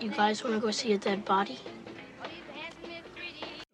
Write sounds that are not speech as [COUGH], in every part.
You guys want to go see a dead body?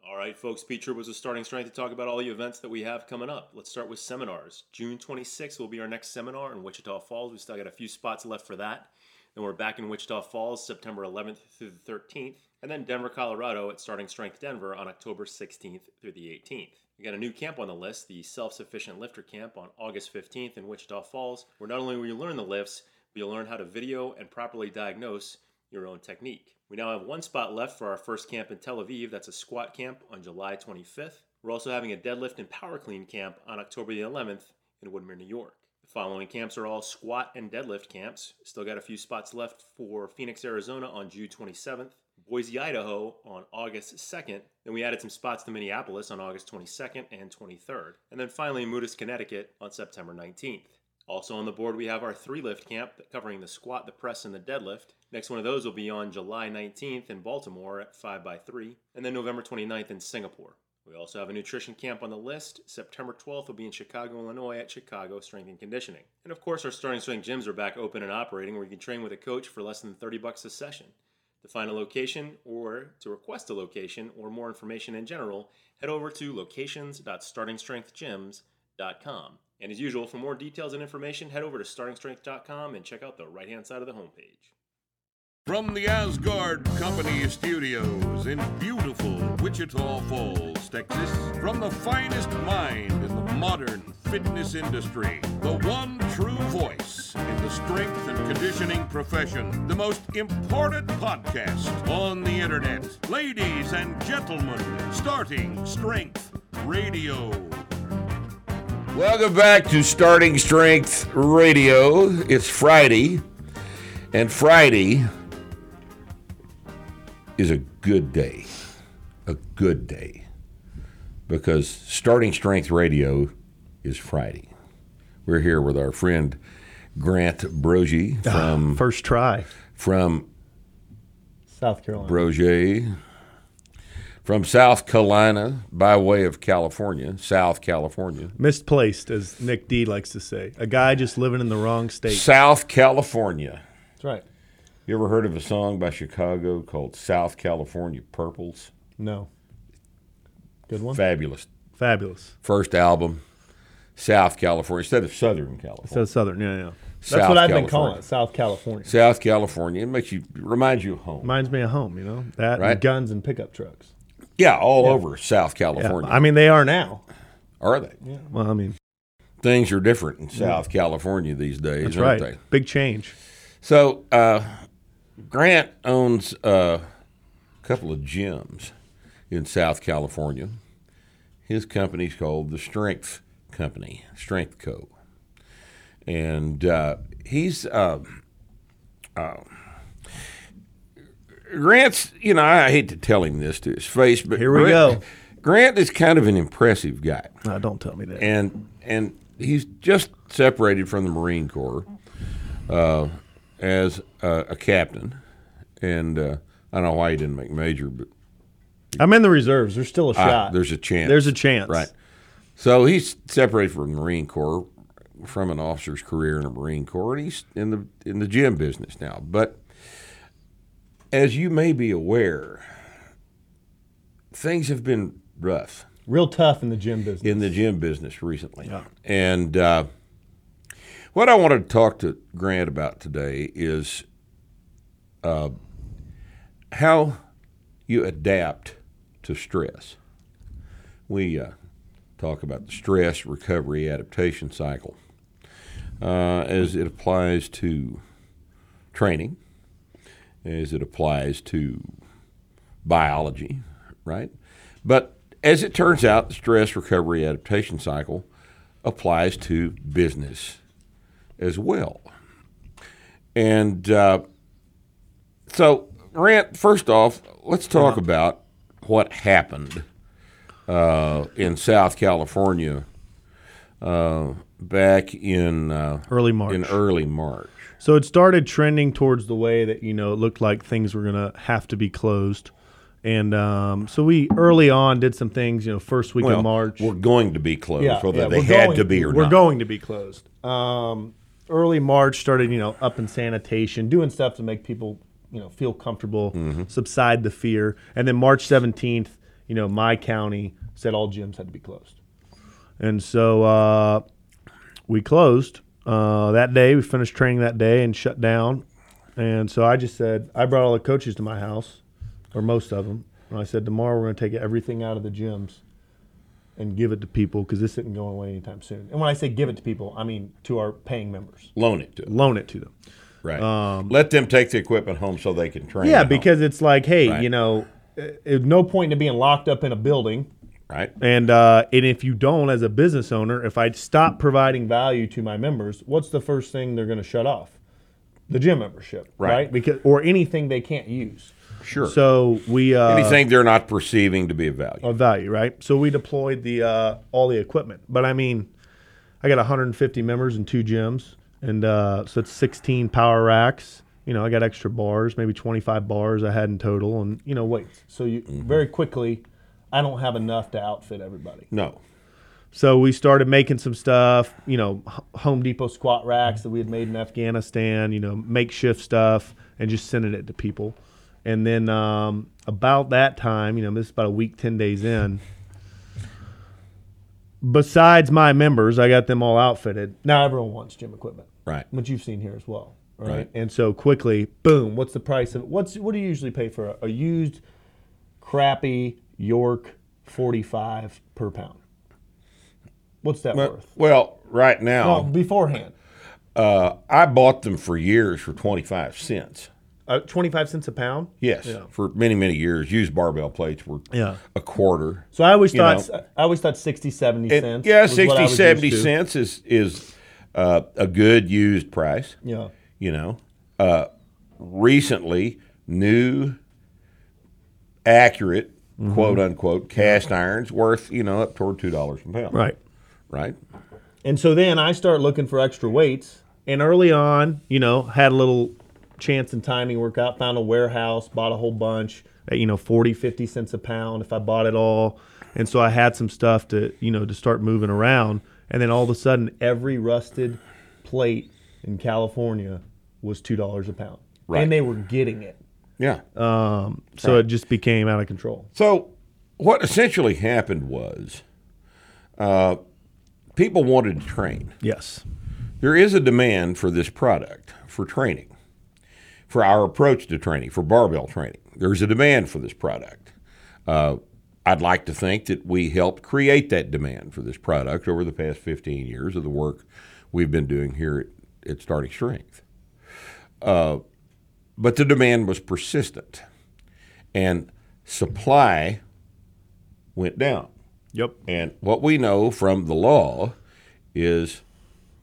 All right, folks, Pete was is starting strength to talk about all the events that we have coming up. Let's start with seminars. June 26th will be our next seminar in Wichita Falls. We still got a few spots left for that. Then we're back in Wichita Falls September 11th through the 13th. And then Denver, Colorado at Starting Strength Denver on October 16th through the 18th. We got a new camp on the list, the Self Sufficient Lifter Camp on August 15th in Wichita Falls, where not only will you learn the lifts, but you'll learn how to video and properly diagnose your own technique. We now have one spot left for our first camp in Tel Aviv. That's a squat camp on July 25th. We're also having a deadlift and power clean camp on October the 11th in Woodmere, New York. The following camps are all squat and deadlift camps. Still got a few spots left for Phoenix, Arizona on June 27th, Boise, Idaho on August 2nd. Then we added some spots to Minneapolis on August 22nd and 23rd. And then finally, Moodus, Connecticut on September 19th. Also on the board, we have our three lift camp covering the squat, the press, and the deadlift. Next one of those will be on July 19th in Baltimore at 5x3, and then November 29th in Singapore. We also have a nutrition camp on the list. September 12th will be in Chicago, Illinois at Chicago Strength and Conditioning. And of course, our starting strength gyms are back open and operating where you can train with a coach for less than 30 bucks a session. To find a location or to request a location or more information in general, head over to locations.startingstrengthgyms.com. And as usual, for more details and information, head over to startingstrength.com and check out the right hand side of the homepage. From the Aasgaard Company Studios in beautiful Wichita Falls, Texas, from the finest mind in the modern fitness industry, the one true voice in the strength and conditioning profession, the most important podcast on the internet. Ladies and gentlemen, starting Strength Radio. Welcome back to Starting Strength Radio. It's Friday, and Friday is a good day. A good day. Because Starting Strength Radio is Friday. We're here with our friend Grant Broggi ah, from First try. from South Carolina. Broggi from South Carolina by way of California, South California. Misplaced, as Nick D likes to say. A guy just living in the wrong state. South California. That's right. You ever heard of a song by Chicago called South California Purples? No. Good one. Fabulous. Fabulous. First album, South California, instead of Southern California. So Southern, yeah, yeah. That's South what I've been calling it, South California. South California. It makes you, reminds you of home. Reminds me of home, you know? That Right. and guns and pickup trucks. Yeah, all over South Yeah. California. I mean, they are now. Are they? Yeah. Well, I mean, Things are different in South California these days, that's aren't right. they? Big change. So, uh, Grant owns uh, a couple of gyms in South California. His company's called the Strength Company, Strength Co. And uh, he's uh, uh, Grant's. You know, I hate to tell him this to his face, but Here we Grant- go. Grant is kind of an impressive guy Uh, don't tell me that. and and he's just separated from the Marine Corps uh, as a, a captain, and uh, I don't know why he didn't make major, but I'm in the reserves. There's still a ah, shot. there's a chance. There's a chance. right? So he's separated from the Marine Corps from an officer's career in the Marine Corps, and he's in the in the gym business now. But as you may be aware, things have been rough Real tough in the gym business. in the gym business recently. And uh, what I wanted to talk to Grant about today is uh, how you adapt to stress. We uh, talk about the stress recovery adaptation cycle uh, as it applies to training, as it applies to biology, right? But as it turns out, the stress recovery adaptation cycle applies to business as well. And uh, so, Grant, first off, let's talk about what happened uh, in South California uh, back in uh, Early March. In early March. So it started trending towards the way that you know it looked like things were going to have to be closed, and um, so we early on did some things. You know, first week Well, of March. we're going to be closed, whether yeah, they had going- to be or we're not. going to be closed. Um, early March started, you know, up in sanitation, doing stuff to make people you know feel comfortable, subside the fear, and then March seventeenth, you know, my county said all gyms had to be closed, and so uh, we closed uh, that day. We finished training that day and shut down, and so I just said I brought all the coaches to my house, or most of them, and I said tomorrow we're going to take everything out of the gyms and give it to people because this isn't going away anytime soon. And when I say give it to people, I mean to our paying members. Loan it to them. Loan it to them. Right. Let them take the equipment home so they can train. Yeah, at home, because it's like, hey, Right. you know, uh, there's no point in being locked up in a building. Right. And uh, and if you don't, as a business owner, if I stop providing value to my members, what's the first thing they're going to shut off? The gym membership, Right. right? Because or anything they can't use. Sure. So we uh, Anything they're not perceiving to be of value. of value, right? So we deployed the uh, all the equipment. But I mean, I got 150 members in two gyms, and uh, so it's 16 power racks. You know, I got extra bars, maybe 25 bars I had in total, and you know weights. So you very quickly, I don't have enough to outfit everybody. No. So we started making some stuff, you know, Home Depot squat racks that we had made in Afghanistan, you know, makeshift stuff, and just sending it to people. And then um, about that time, you know, this is about a week, 10 days in. Besides my members, I got them all outfitted. Now everyone wants gym equipment, Right. which you've seen here as well. Right. Right. And so quickly, boom, what's the price of what's what do you usually pay for a, a used crappy York 45 per pound? What's that Well, worth? well, right now, Well, beforehand, uh, I bought them for years for 25 cents. uh, 25 cents a pound. Yes, Yeah. for many, many years. Used barbell plates were Yeah. a quarter. So I always thought know. I always thought 60 70 It- cents. yeah, was 60, 70 cents is, is uh, a good used price. Yeah. You know, uh, recently, new, accurate, Mm-hmm. quote unquote, cast irons worth, you know, up toward $2 a pound. Right. Right. And so then I start looking for extra weights. And early on, you know, had a little chance and timing work out, found a warehouse, bought a whole bunch at, you know, 40, 50 cents a pound if I bought it all. And so I had some stuff to, you know, to start moving around. And then all of a sudden, every rusted plate in California was $2 a pound. Right. And they were getting it. Yeah. So it just became out of control. So, what essentially happened was uh, people wanted to train. Yes. There is a demand for this product, for training, for our approach to training, for barbell training. There's a demand for this product. Uh, I'd like to think that we helped create that demand for this product over the past 15 years of the work we've been doing here at, at Starting Strength. Uh, but the demand was persistent, and supply went down. Yep. And what we know from the law is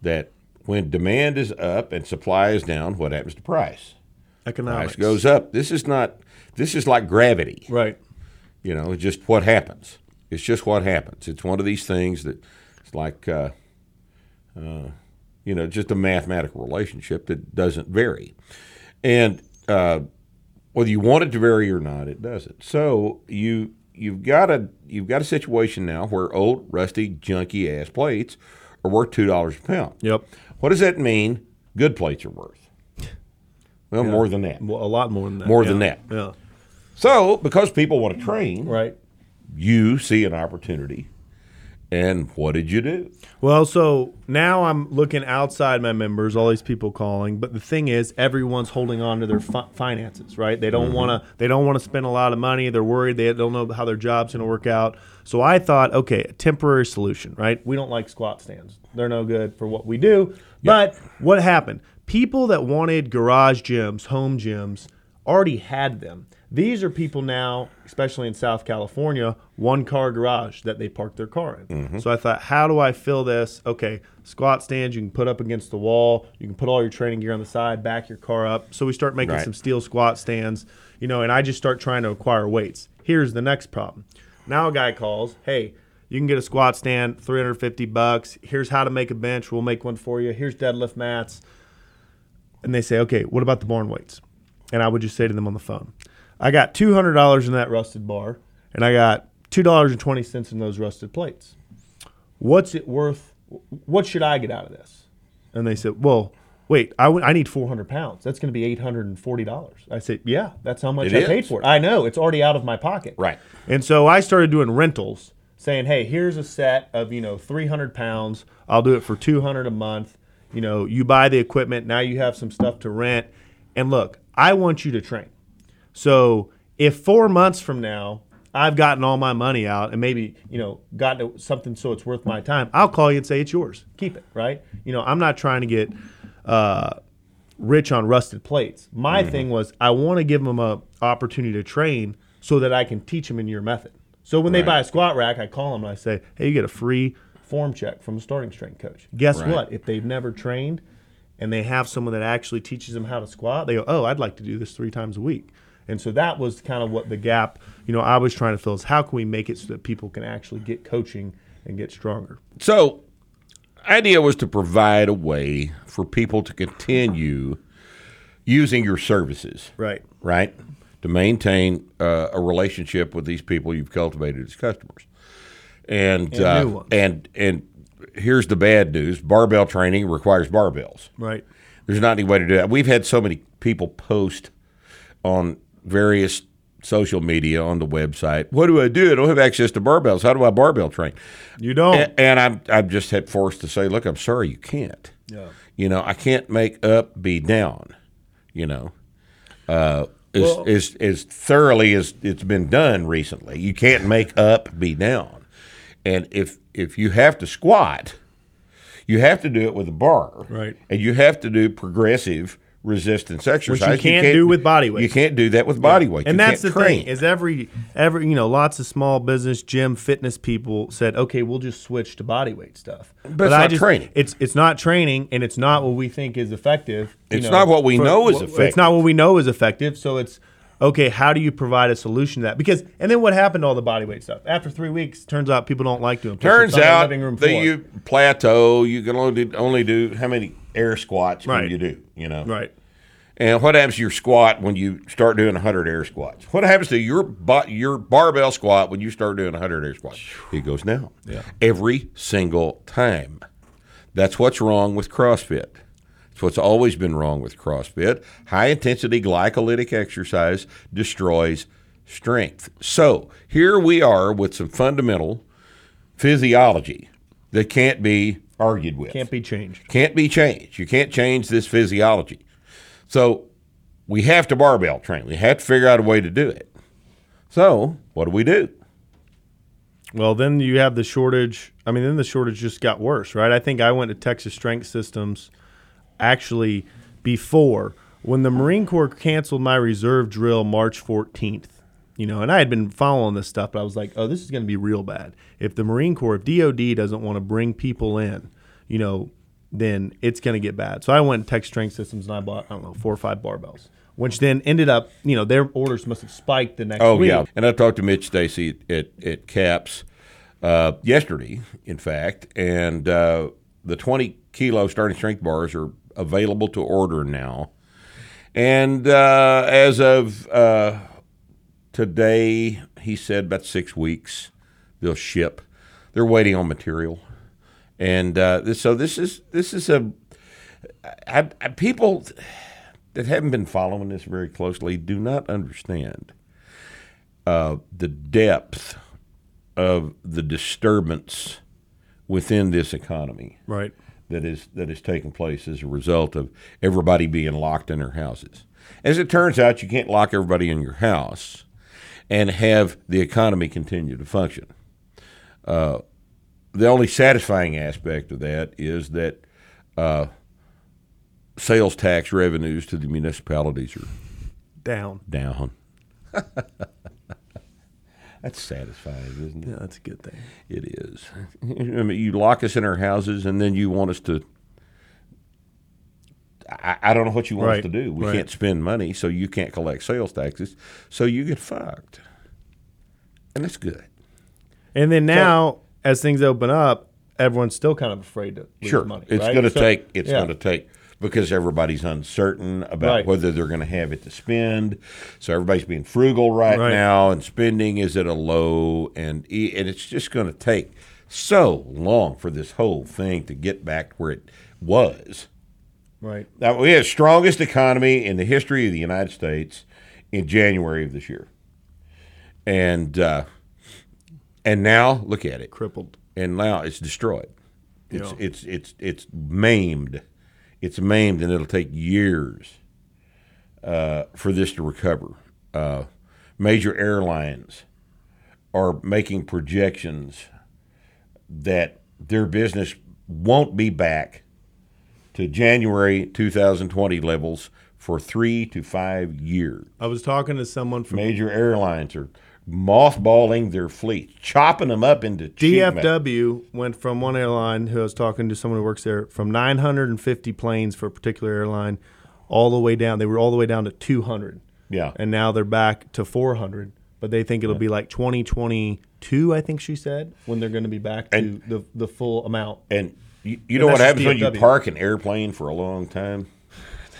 that when demand is up and supply is down, what happens to price? Economics. Price goes up. This is not. This is like gravity. Right. You know, it's just what happens. It's just what happens. It's one of these things that it's like, uh, uh, you know, just a mathematical relationship that doesn't vary. And uh, whether you want it to vary or not, it doesn't. So you you've got a you've got a situation now where old rusty junky ass plates are worth two dollars a pound. Yep. What does that mean? Good plates are worth. Well, more than that. Well, a lot more than that. More yeah. than that. Yeah. So, because people want to train, Right. you see an opportunity. And what did you do? Well, so now I'm looking outside my members, all these people calling, but the thing is, everyone's holding on to their fi- finances, right? They don't mm-hmm. want to. They don't want to spend a lot of money. They're worried. They don't know how their job's going to work out. So I thought, okay, a temporary solution, right? We don't like squat stands. They're no good for what we do. But what happened? People that wanted garage gyms, home gyms, already had them. These are people now, especially in South California, one car garage that they park their car in. Mm-hmm. So I thought, how do I fill this? Okay, squat stands you can put up against the wall. You can put all your training gear on the side, back your car up. So we start making Right. some steel squat stands, you know, and I just start trying to acquire weights. Here's the next problem. Now a guy calls, hey, you can get a squat stand, 350 bucks. Here's how to make a bench. We'll make one for you. Here's deadlift mats and they say, okay, what about the barn weights? And I would just say to them on the phone, I got two hundred dollars in that rusted bar, and I got two dollars and twenty cents in those rusted plates. What's it worth? What should I get out of this? And they said, well, wait, I, w- I need 400 pounds. That's going to be $840. I said, yeah, that's how much It I is. paid for it. I know. It's already out of my pocket. Right. And so I started doing rentals, saying, hey, here's a set of, you know, 300 pounds. I'll do it for 200 a month. You know, you buy the equipment. Now you have some stuff to rent. And look, I want you to train. So if four months from now I've gotten all my money out and maybe you know gotten something so it's worth my time, I'll call you and say it's yours. Keep it, right? You know, I'm not trying to get uh, rich on rusted plates. My thing was I want to give them a opportunity to train so that I can teach them in your method. So when they buy a squat rack, I call them and I say, "Hey, you get a free form check from a starting strength coach." Guess Right. what? If they've never trained and they have someone that actually teaches them how to squat, they go, "Oh, I'd like to do this three times a week." And so that was kind of what the gap, you know, I was trying to fill is how can we make it so that people can actually get coaching and get stronger. So, idea was to provide a way for people to continue using your services, Right. right? To maintain uh, a relationship with these people you've cultivated as customers, and And uh, and and here's the bad news: barbell training requires barbells. Right. There's not any way to do that. We've had so many people post on various social media on the website. What do I do? I don't have access to barbells. How do I barbell train? You don't. A- And I'm I'm just had forced to say, look, I'm sorry, you can't. Yeah. You know, I can't make up be down. You know, uh, as, Well- as as thoroughly as it's been done recently, you can't make up be down. And if if you have to squat, you have to do it with a bar, Right. And you have to do progressive resistance exercise. Which you can't do with body weight. You can't do that with body weight. And You that's the train. thing is every every you know lots of small business gym fitness people said okay we'll just switch to body weight stuff. But, it's I not just, training. It's it's not training and it's not what we think is effective. you It's not what we know is effective. It's not what we know is effective. So it's okay. How do you provide a solution to that? Because and then what happened to all the body weight stuff after three weeks? Turns out people don't like doing. Turns out living room that floor. you plateau. You can only do, only do how many air squats can Right. you do? You know, right. And what happens to your squat when you start doing 100 air squats? What happens to your bo- your barbell squat when you start doing 100 air squats? It goes down. Yeah. Every single time. That's what's wrong with CrossFit. It's what's always been wrong with CrossFit. High intensity glycolytic exercise destroys strength. So here we are with some fundamental physiology that can't be argued with Can't be changed. can't be changed. You can't change this physiology. So we have to barbell train. We have to figure out a way to do it. So what do we do? Well, then you have the shortage. I mean, then the shortage just got worse, right? I think I went to Texas Strength Systems actually before when the Marine Corps canceled my reserve drill March 14th. You know, and I had been following this stuff, but I was like, oh, this is going to be real bad. If the Marine Corps, if DOD doesn't want to bring people in, you know, then it's going to get bad. So I went to Texas Strength Systems and I bought, I don't know, four or five barbells, which then ended up, you know, their orders must have spiked the next Oh week. yeah, and I talked to Mitch Stacy at at Caps uh, yesterday, in fact, and uh, the 20 kilo starting strength bars are available to order now. And uh, as of uh, today, he said about six weeks they'll ship. They're waiting on material, and uh, so this is this is a I, I, people that haven't been following this very closely do not understand uh, the depth of the disturbance within this economy Right. That is that is taking place as a result of everybody being locked in their houses. As it turns out, you can't lock everybody in your house and have the economy continue to function. Uh, the only satisfying aspect of that is that uh, sales tax revenues to the municipalities are Down. down. [LAUGHS] That's satisfying, isn't it? Yeah, that's a good thing. It is. [LAUGHS] I mean, you lock us in our houses, and then you want us to. I, I don't know what you want Right, us to do. We right. can't spend money, so you can't collect sales taxes, so you get fucked, and that's good. And then now, as things open up, everyone's still kind of afraid to lose Sure, money. it's right? going to So- take. It's yeah. going to take because everybody's uncertain about Right. whether they're going to have it to spend. So everybody's being frugal right, Right. now, and spending is at a low, and and it's just going to take so long for this whole thing to get back to where it was. Right. Now, we had the strongest economy in the history of the United States in January of this year, and uh, and now look at it, Crippled. and now it's destroyed. It's Yeah. it's it's it's maimed. It's maimed, and it'll take years uh, for this to recover. Uh, major airlines are making projections that their business won't be back to January 2020 levels for three to five years. I was talking to someone from Major airlines are mothballing their fleet, chopping them up into. DFW went from one airline who I was talking to someone who works there from 950 planes for a particular airline all the way down. They were all the way down to 200. Yeah. And now they're back to 400. But they think it'll be like 2022, I think she said, when they're going to be back to And- the, the full amount. And you, you know what happens when you park an airplane for a long time?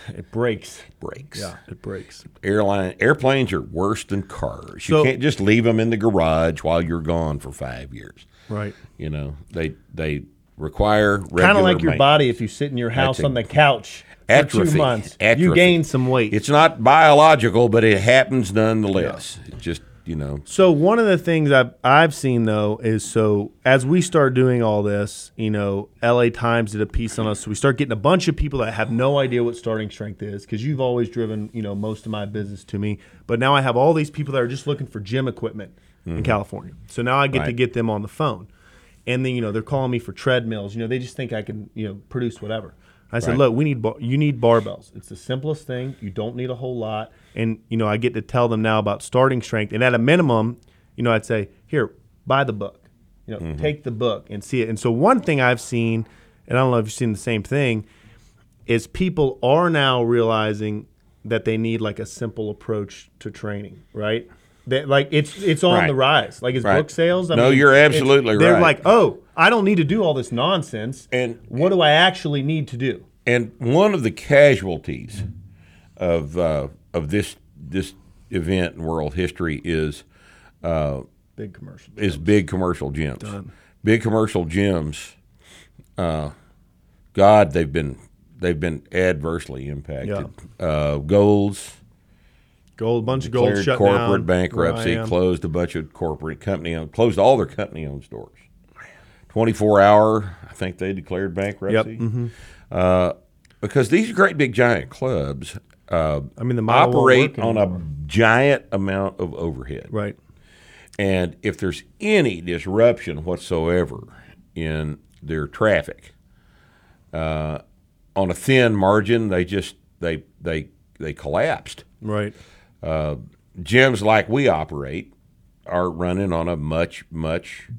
It breaks. Breaks. Yeah, it breaks. Airline airplanes are worse than cars. You So- can't just leave them in the garage while you're gone for five years. Right. You know they they require Kind of like your body if you sit in your house That's on the couch for two months. atrophy. You gain some weight. It's not biological, but it happens nonetheless. It just you know So one of the things I've I've seen though is so as we start doing all this, you know, LA Times did a piece on us. So we start getting a bunch of people that have no idea what starting strength is because you've always driven, you know, most of my business to me. But now I have all these people that are just looking for gym equipment in mm-hmm. California. So now I get to get them on the phone. And then, you know, they're calling me for treadmills. You know, they just think I can, you know, produce whatever. I said, Right. look, we need bar- you need barbells. It's the simplest thing. You don't need a whole lot. And you know, I get to tell them now about starting strength. And at a minimum, you know, I'd say, here, buy the book. You know, mm-hmm. take the book and see it. And so one thing I've seen, and I don't know if you've seen the same thing, is people are now realizing that they need like a simple approach to training, right? That like it's it's on Right. the rise. Like it's Right. book sales. No, you're absolutely right. They're like, oh, I don't need to do all this nonsense. And- what do I actually need to do? And one of the casualties of uh, of this this event in world history is Big commercial. is big commercial gyms. Done. Big commercial gyms. Uh, God, they've been they've been adversely impacted. Uh, goals, Gold, bunch of gold shut corporate down. bankruptcy, closed a bunch of corporate company owned, closed all their company owned stores. Twenty four hour, I think they declared bankruptcy. mm-hmm. Uh, because these great big giant clubs uh, I mean, the operate on a giant amount of overhead. right. And if there's any disruption whatsoever in their traffic, uh, on a thin margin, they just they they they collapsed. Right. Gyms like we operate are running on a much much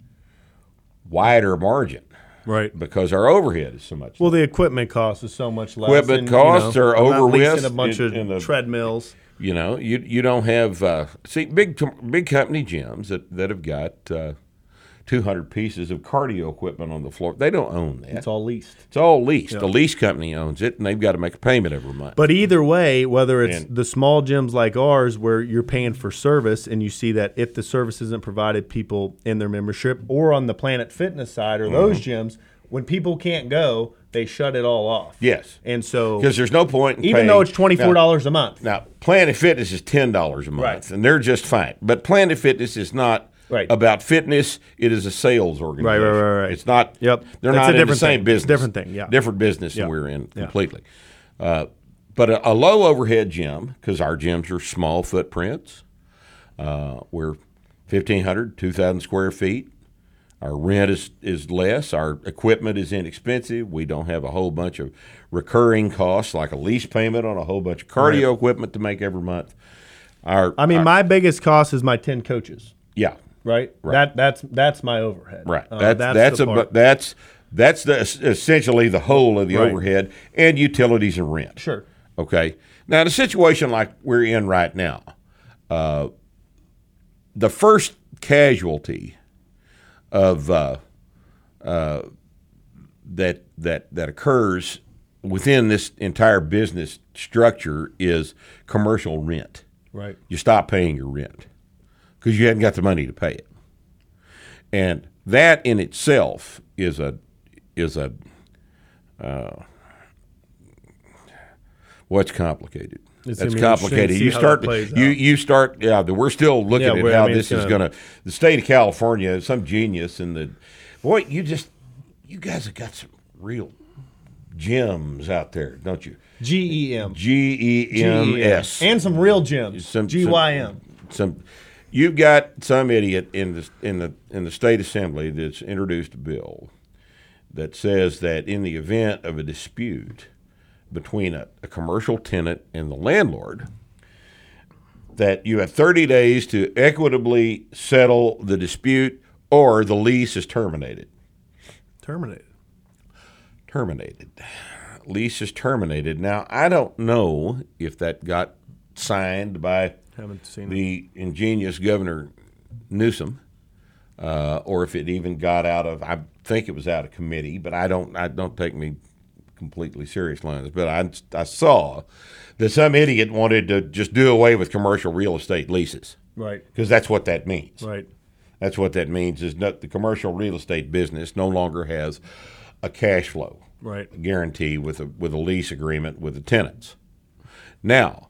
wider margin Right. because our overhead is so much. Well, the equipment cost is so much less. Equipment and, costs you know, are over with a bunch in- of in the- treadmills. You know, you you don't have uh, see big big company gyms that, that have got uh, two hundred pieces of cardio equipment on the floor. They don't own that. It's all leased. It's all leased. The lease company owns it, and they've got to make a payment every month. But either way, whether it's And- the small gyms like ours where you're paying for service and you see that if the service isn't provided people in their membership or on the Planet Fitness side or those Mm-hmm. gyms, when people can't go, they shut it all off. yes, And so because there's no point in even paying- though it's $24 a month. Now, now, Planet Fitness is ten dollars a month, Right. and they're just fine. But Planet Fitness is not Right. about fitness. It is a sales organization. right, right, right. It's not. Yep. They're That's not a in the different same thing. business. Different thing, yeah. Different business Yeah. than we're in Yeah. completely. Uh, but a, a low overhead gym, because our gyms are small footprints. Uh, we're 1,500, 2,000 square feet. Our rent is, is less. Our equipment is inexpensive. We don't have a whole bunch of recurring costs like a lease payment on a whole bunch of cardio equipment to make every month. Our, I mean, our- my biggest cost is my 10 coaches. yeah, Right? That that's that's my overhead. right. Uh, that's that's, the a, that's that's the essentially the whole of the Right. overhead and utilities and rent. sure. Okay. Now, in a situation like we're in right now, uh, the first casualty of uh, uh, that that that occurs within this entire business structure is commercial rent. Right. You stop paying your rent because you hadn't got the money to pay it, and that in itself is a is a uh, What's complicated? It's That's gonna be interesting to complicated. You start. You out. you start. Yeah, we're still looking Yeah, at well, I how mean, this is gonna- going to. The state of California, some genius in the. Boy, you just you guys have got some real gems out there, don't you? G E M. G E M S. And some real gems. Some- G Y M. some you've got some idiot in the in the in the state assembly that's introduced a bill that says that in the event of a dispute between a, a commercial tenant and the landlord that you have 30 days to equitably settle the dispute or the lease is terminated. Terminated. terminated. Lease is terminated. Now i don't know if that got signed by Haven't seen it. the ingenious Governor Newsom, uh, or if it even got out of. I think it was out of committee, but I don't. I don't take me completely serious, Lines. But I, I saw that some idiot wanted to just do away with commercial real estate leases Right. because that's what that means. Right. That's what that means is that the commercial real estate business no longer has a cash flow Right. guarantee with a with a lease agreement with the tenants. Now,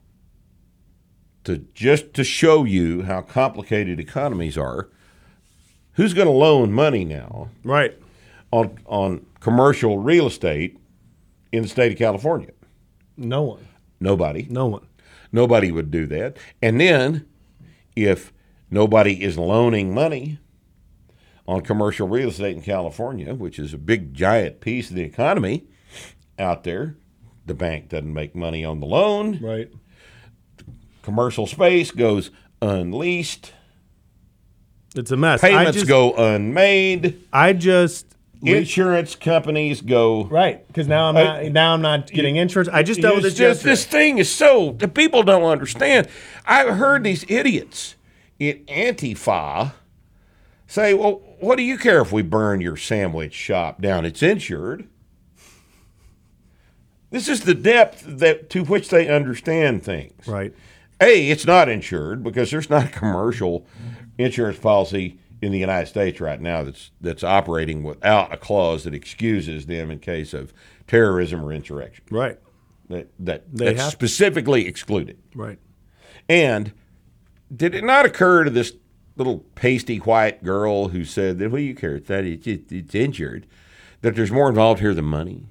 to just to show you how complicated economies are, who's going to loan money now Right. on on commercial real estate in the state of California? No one. Nobody. No one. Nobody would do that. And then if nobody is loaning money on commercial real estate in California, which is a big giant piece of the economy out there, the bank doesn't make money on the loan. Right. Commercial space goes unleased. It's a mess. I Payments just, go unmade. I just. Insurance companies go Right, because now I'm uh, not now I'm not getting insurance. I just dealt with this just- this thing is so the people don't understand. I've heard these idiots in Antifa say, "Well, what do you care if we burn your sandwich shop down? It's insured." This is the depth that to which they understand things. Right. A, it's not insured because there's not a commercial insurance policy in the United States right now that's that's operating without a clause that excuses them in case of terrorism or insurrection Right. that that They that's have- specifically excluded. Right. And did it not occur to this little pasty white girl who said that, well, you care, it's, that it's, it's, it's injured, that there's more involved here than money?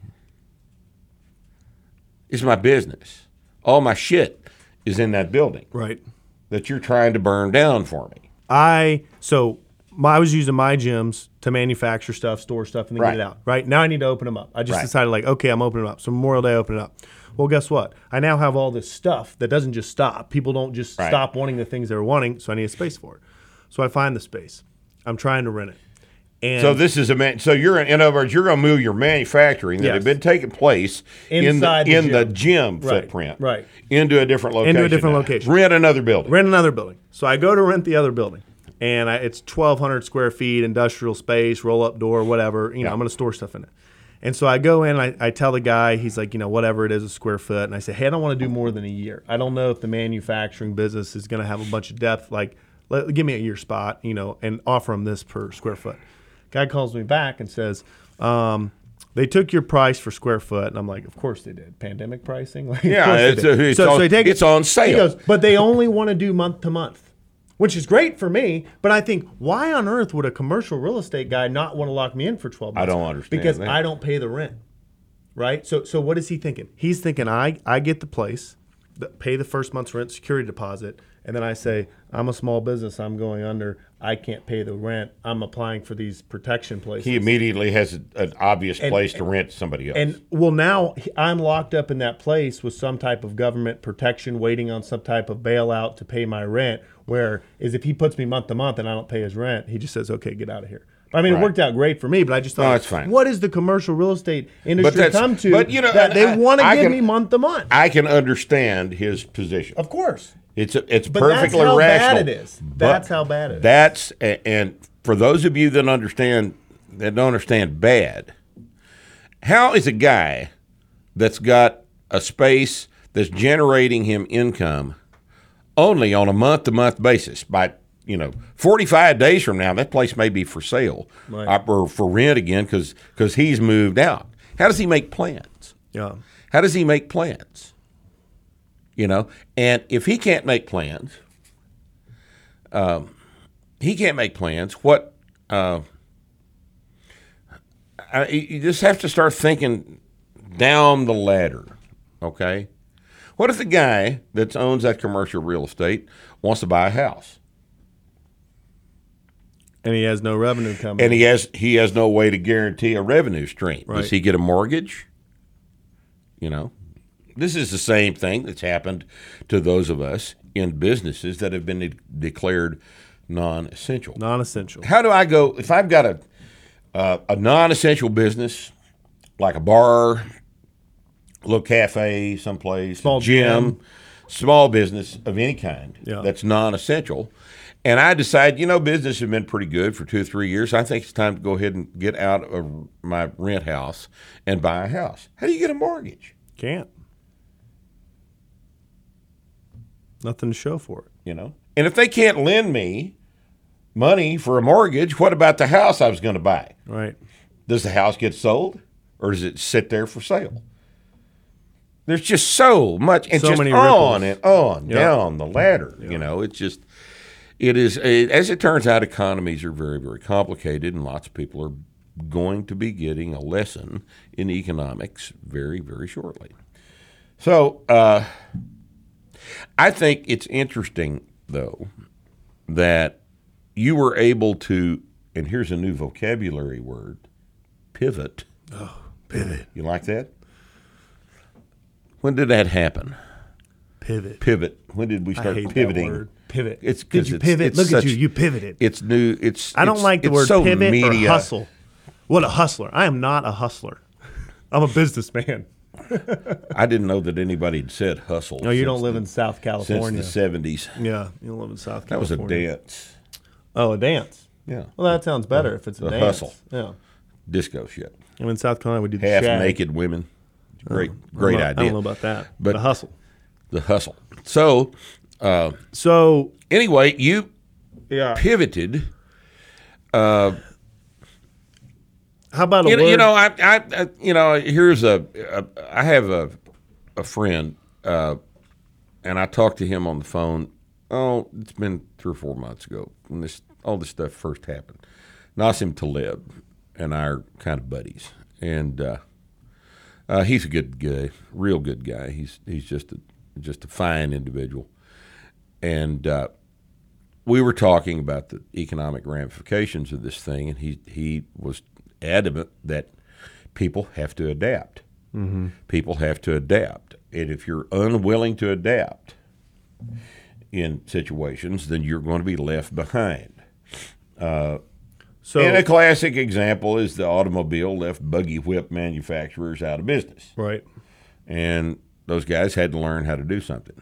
It's my business. All my shit is in that building Right. that you're trying to burn down for me. I so my, I was using my gyms to manufacture stuff, store stuff, and then Right. get it out. Right now, I need to open them up. I just Right. decided like, okay, I'm opening them up. So Memorial Day, open it up. Well, guess what? I now have all this stuff that doesn't just stop. People don't just Right. stop wanting the things they're wanting. So I need a space for it. So I find the space. I'm trying to rent it. And So this is a man. So you're in in other words, you're going to move your manufacturing that Yes. had been taking place Inside in the in the gym. gym Right, footprint, right. into a different location. Into a different now. location. Rent another building. rent another building. So I go to rent the other building, and I, it's 1,200 square feet, industrial space, roll up door, whatever. You know, Yeah. I'm going to store stuff in it. And so I go in, I, I tell the guy, he's like, you know, whatever it is, a square foot. And I say, hey, I don't want to do more than a year. I don't know if the manufacturing business is going to have a bunch of depth. Like, let, give me a year spot, you know, and offer him this per square foot. Guy calls me back and says, um, they took your price for square foot, and I'm like, of course they did. Pandemic pricing, [LAUGHS] like, Yeah, it's- it's on- they take it- it's on He goes, but they only want to do month to month, which is great for me. But I think, why on earth would a commercial real estate guy not want to lock me in for 12 months? I don't understand Because that. I don't pay the rent. Right? So so what is he thinking? He's thinking I I get the place, pay the first month's rent, security deposit, and then I say, I'm a small business, I'm going under, I can't pay the rent. I'm applying for these protection places. He immediately has a, an obvious place to rent somebody else. And well, now I'm locked up in that place with some type of government protection, waiting on some type of bailout to pay my rent. Where is if he puts me month to month and I don't pay his rent, he just says, "Okay, get out of here." I mean, Right. it worked out great for me, but I just thought, No, what is the commercial real estate industry come to but, you know, that they want to give can- me month to month? I can understand his position. of course, It's it's but that's how rational. bad it is. That's how bad it is. That's and for those of you that understand that don't understand bad, how is a guy that's got a space that's generating him income only on a month to month basis by you know 45 days from now that place may be for sale Right. or for rent again because because he's moved out how does he make plans yeah. how does he make plans You know, and if he can't make plans, um, he can't make plans. What? Uh, I, you just have to start thinking down the ladder. Okay. What if the guy that owns that commercial real estate wants to buy a house? And he has no revenue coming. and he has he has no way to guarantee a revenue stream. Right. Does he get a mortgage? You know, this is the same thing that's happened to those of us in businesses that have been de- declared non-essential. non-essential. How do I go if I've got a uh, a non-essential business like a bar, a little cafe, someplace, Small gym, gym. small business of any kind Yeah. that's non-essential, and I decide, you know, business has been pretty good for two or three years. I think it's time to go ahead and get out of my rent house and buy a house. How do you get a mortgage? Can't. Nothing to show for it. You know, and if they can't lend me money for a mortgage, what about the house I was going to buy? Right. Does the house get sold or does it sit there for sale? There's just so much, and So just many on ripples. and on Yeah. down the ladder. You know, it's just, it is, it, as it turns out, economies are very, very complicated, and lots of people are going to be getting a lesson in economics very, very shortly. So, uh, I think it's interesting, though, that you were able to, and here's a new vocabulary word pivot. Oh, pivot. You like that? When did that happen? Pivot. Pivot. When did we start pivoting? Pivot. It's Did you it's- pivot? it's Look at you. You pivoted. It's new. It's. I don't it's- like the word so pivot media. or hustle. What a hustler! I am not a hustler. I'm a businessman. I didn't know that anybody had said hustle. No, you don't live the- in South California. since the seventies. yeah, you don't live in South California. That was a dance. Oh, a dance. Yeah, Well, that sounds better if it's a dance. hustle. Yeah. disco shit. And in South Carolina, we do the Half shag. naked women. Oh, great, I don't great know- idea. I don't know about that, But- the hustle. the hustle. So uh, So anyway, you yeah, pivoted. Uh, how about a You, know- word? you know, I, I, I, you know, here's a, a I have a, a friend, uh, and I talked to him on the phone. Oh, it's been three or four months ago when this all this stuff first happened. Nassim Taleb and I are kind of buddies, and uh, uh, he's a good guy, real good guy. He's he's just a just a fine individual, and uh, we were talking about the economic ramifications of this thing, and he he was adamant that people have to adapt. Mm-hmm. People have to adapt, and if you're unwilling to adapt in situations, then you're going to be left behind. so and a classic example is the automobile left buggy whip manufacturers out of business right. and those guys had to learn how to do something.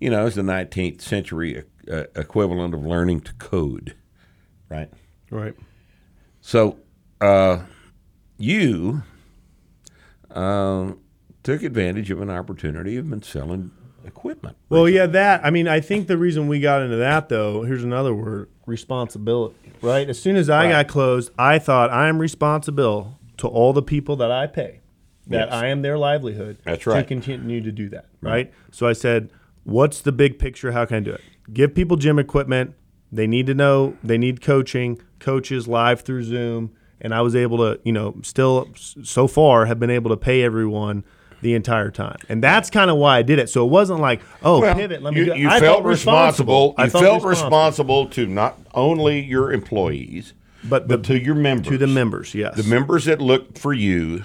You know, it's the 19th century uh, equivalent of learning to code, right? Right. So, uh, you uh, took advantage of an opportunity of been selling equipment. Well, yeah, that. I mean, I think the reason we got into that, though, here's another word responsibility, right? As soon as I Right. got closed, I thought I am responsible to all the people that I pay, that Yes. I am their livelihood. That's right. To right. continue to do that, right? So I said, what's the big picture? How can I do it? Give people gym equipment. They need to know, they need coaching, coaches live through Zoom. And I was able to, you know, still so far have been able to pay everyone the entire time. And that's kind of why I did it. So it wasn't like, oh, Well, pivot, let me you, do it. you I felt felt responsible. I You felt responsible to not only your employees, But the- but to your members. to the members, yes. the members that look for you,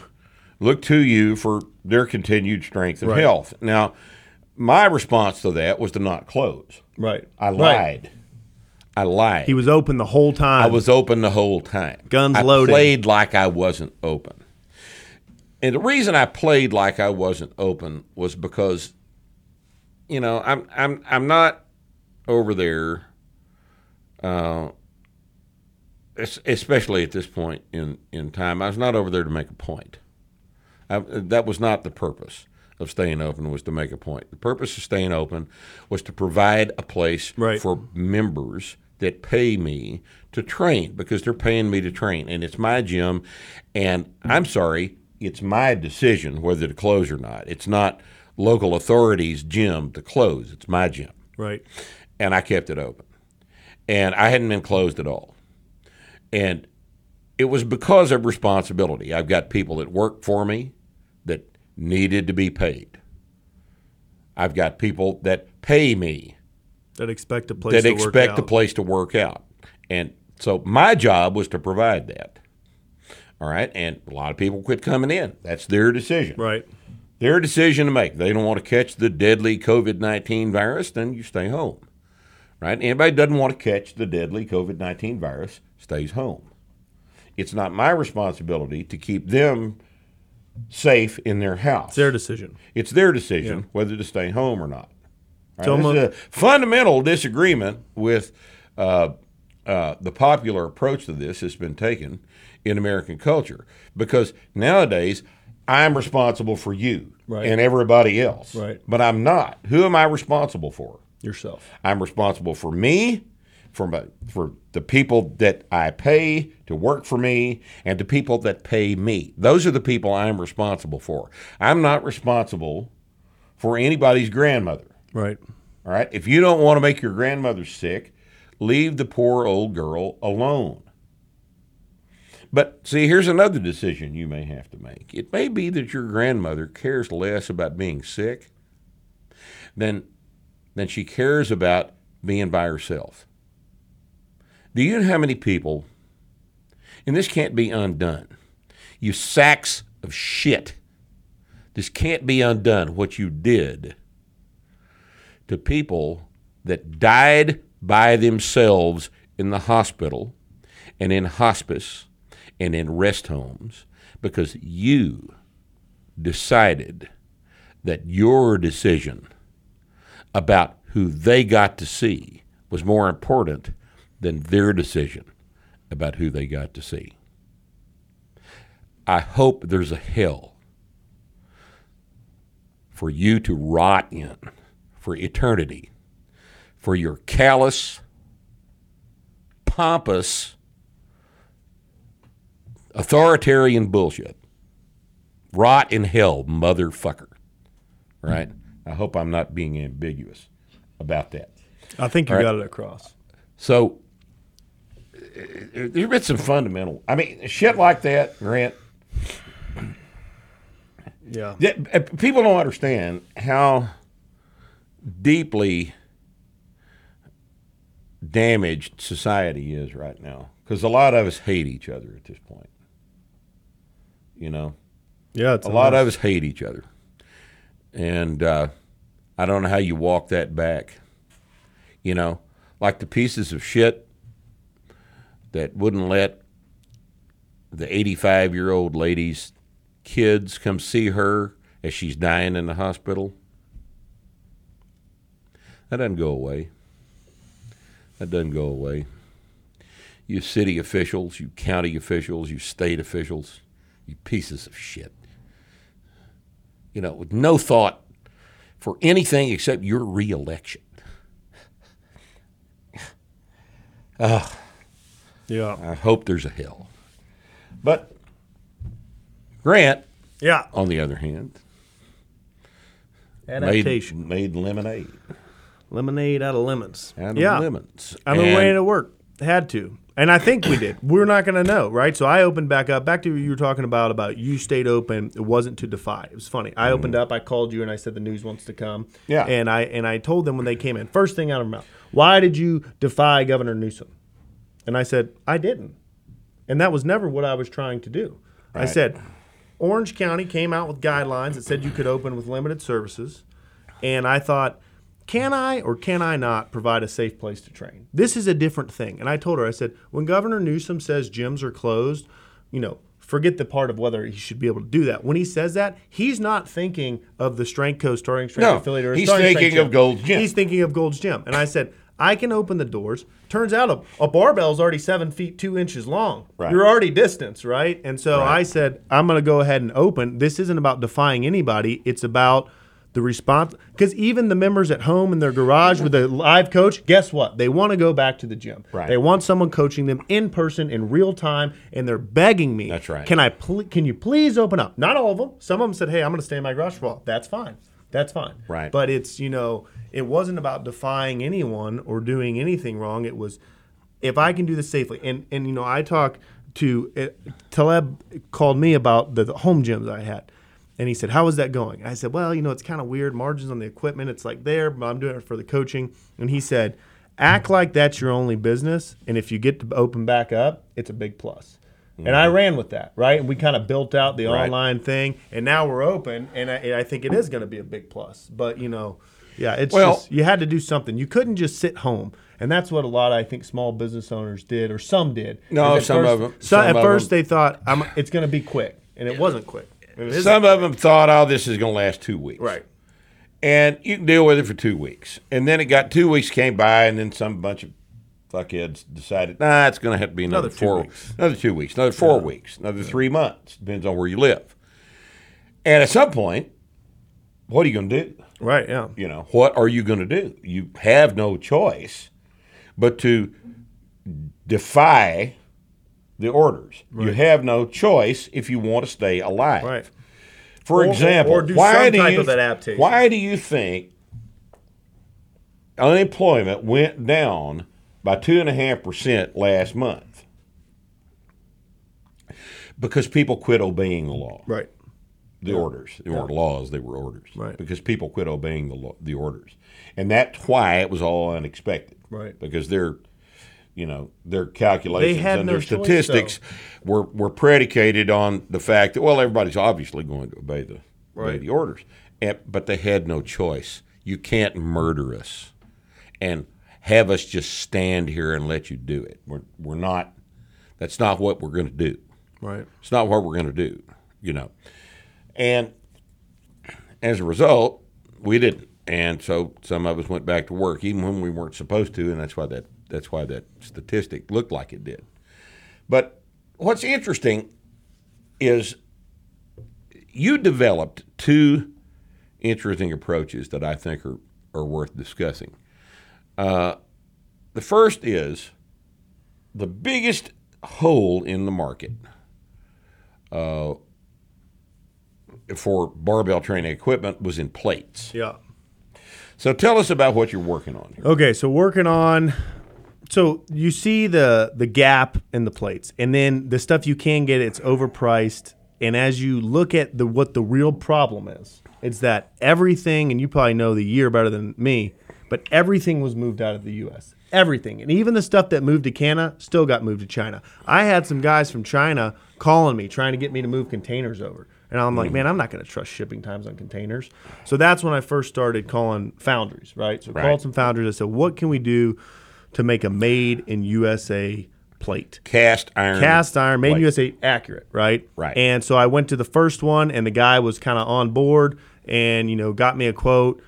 look to you for their continued strength and Right. health. Now, my response to that was to not close. right. I Right. I lied. He was open the whole time. I was open the whole time. Guns I loaded. played like I wasn't open. And the reason I played like I wasn't open was because, you know, I'm I'm I'm not over there, uh, especially at this point in in time. I was not over there to make a point. I, that was not the purpose of staying open. Was to make a point. The purpose of staying open was to provide a place Right. for members that pay me to train because they're paying me to train, and it's my gym. And I'm sorry, it's my decision whether to close or not. It's not local authorities' gym to close. It's my gym. Right. And I kept it open. And I hadn't been closed at all. And it was because of responsibility. I've got people that work for me that needed to be paid. I've got people that pay me That expect a place that to work out. the place to work out. And so my job was to provide that. All right. And a lot of people quit coming in. That's their decision. Right. Their decision to make. They don't want to catch the deadly COVID 19 virus, then you stay home. Right? Anybody doesn't want to catch the deadly COVID 19 virus stays home. It's not my responsibility to keep them safe in their house. It's their decision. It's their decision whether to stay home or not. Right? This is a- fundamental disagreement with uh, uh, the popular approach to this that's been taken in American culture. Because nowadays, I'm responsible for you Right. and everybody else. Right. But I'm not. Who am I responsible for? Yourself. I'm responsible for me, for my, for the people that I pay to work for me, and the people that pay me. Those are the people I'm responsible for. I'm not responsible for anybody's grandmother. Right. All right. If you don't want to make your grandmother sick, leave the poor old girl alone. But see, here's another decision you may have to make. It may be that your grandmother cares less about being sick than, than she cares about being by herself. Do you know how many people, and this can't be undone, you sacks of shit, this can't be undone, what you did to people that died by themselves in the hospital and in hospice and in rest homes because you decided that your decision about who they got to see was more important than their decision about who they got to see. I hope there's a hell for you to rot in for eternity for your callous, pompous, authoritarian bullshit. Rot in hell, motherfucker. Right? I hope I'm not being ambiguous about that. I think you All right. got it across. So uh, there's been some fundamental. I mean, shit like that, Grant. Yeah. uh, people don't understand how deeply damaged society is right now because a lot of us hate each other at this point. You know, Yeah. It's a lot of us hate each other, and uh, I don't know how you walk that back. You know, like the pieces of shit that wouldn't let the 85 year old lady's kids come see her as she's dying in the hospital. That doesn't go away. That doesn't go away. You city officials, you county officials, you state officials, you pieces of shit. You know, with no thought for anything except your reelection. [SIGHS] Yeah. I hope there's a hell. But Grant, Yeah. on the other hand, made, Adaptation. made lemonade Lemonade out of lemons. out of yeah. lemons. I mean, And- way to work. Had to. And I think we did. We're not going to know, right? So I opened back up. Back to what you were talking about, about you stayed open. It wasn't to defy. It was funny. I opened up. I called you and I said the news wants to come. Mm. Yeah. And I and I told them when they came in, first thing out of my mouth, why did you defy Governor Newsom? And I said, I didn't. And that was never what I was trying to do. I said, Orange County came out with guidelines that said you could open with limited services. And I thought, can I or can I not provide a safe place to train? This is a different thing. And I told her, I said, when Governor Newsom says gyms are closed, you know, forget the part of whether he should be able to do that. When he says that, he's not thinking of the Strength Co. starting strength No, affiliate or he's thinking of Gold's Gym. He's thinking of Gold's Gym. And I said, I can open the doors. Turns out a, a barbell is already seven feet two inches long. Right. You're already distanced, right? And so Right. I said, I'm going to go ahead and open. This isn't about defying anybody. It's about the response. Because even the members at home in their garage with a live coach, guess what? They want to go back to the gym. Right. They want someone coaching them in person in real time, and they're begging me. That's right. Can I? Pl- can you please open up? Not all of them. Some of them said, "Hey, I'm going to stay in my garage for a while." That's fine. That's fine. Right. But it's you know it wasn't about defying anyone or doing anything wrong. It was if I can do this safely. And and you know I talk to uh, Taleb called me about the, the home gyms I had. And he said, "How is that going?" I said, "Well, you know, it's kind of weird. Margins on the equipment, it's like there, but I'm doing it for the coaching." And he said, "Act like that's your only business, and if you get to open back up, it's a big plus." And I mm. ran with that, right? And we kind of built out the. Right. online thing, and now we're open, and I, and I think it is going to be a big plus. But you know, yeah, it's Well- just you had to do something. You couldn't just sit home, and that's what a lot I think small business owners did, or some did. No, some first- of 'em- So some at of first 'em- they thought I'm, it's going to be quick, and it wasn't quick. Some of them thought, "Oh, this is going to last two weeks." right. and you can deal with it for two weeks. And then it got two weeks came by, and then some bunch of fuckheads decided, nah, it's going to have to be another, Another four, weeks. another two weeks, another four weeks, another three months. Depends on where you live. And at some point, what are you going to do? Right. Yeah. You know, what are you going to do? You have no choice but to defy the orders. You have no choice if you want to stay alive. Right. For Or- example, or do why do you why do you think unemployment went down by two and a half percent last month? Because people quit obeying the law, Right. the orders. They weren't laws; they were orders. Right. Because people quit obeying the law, the orders, and that's why it was all unexpected. Right. Because their, you know, their calculations and no their choice, statistics were were predicated on the fact that well, everybody's obviously going to obey the obey the orders, and, but they had no choice. You can't murder us, and have us just stand here and let you do it. We're we're not. That's not what we're going to do. Right. It's not what we're going to do, you know. And as a result, we didn't. And so some of us went back to work, even when we weren't supposed to, and that's why that that's why that statistic looked like it did. But what's interesting is you developed two interesting approaches that I think are, are worth discussing. Uh, the first is the biggest hole in the market uh, for barbell training equipment was in plates. Yeah. So tell us about what you're working on here. Okay, so working on so you see the the gap in the plates, and then the stuff you can get, it's overpriced. And as you look at the what the real problem is, it's that everything, and you probably know the year better than me, but everything was moved out of the U.S. Everything, and even the stuff that moved to Canada still got moved to China. I had some guys from China calling me, trying to get me to move containers over. And I'm like, hmm. man, I'm not going to trust shipping times on containers. So that's when I first started calling foundries, right? So Right. called some foundries. I said, what can we do to make a made in USA plate? Cast iron. Cast iron, made in. USA, accurate, right? Right. And so I went to the first one, and the guy was kind of on board, and you know, got me a quote.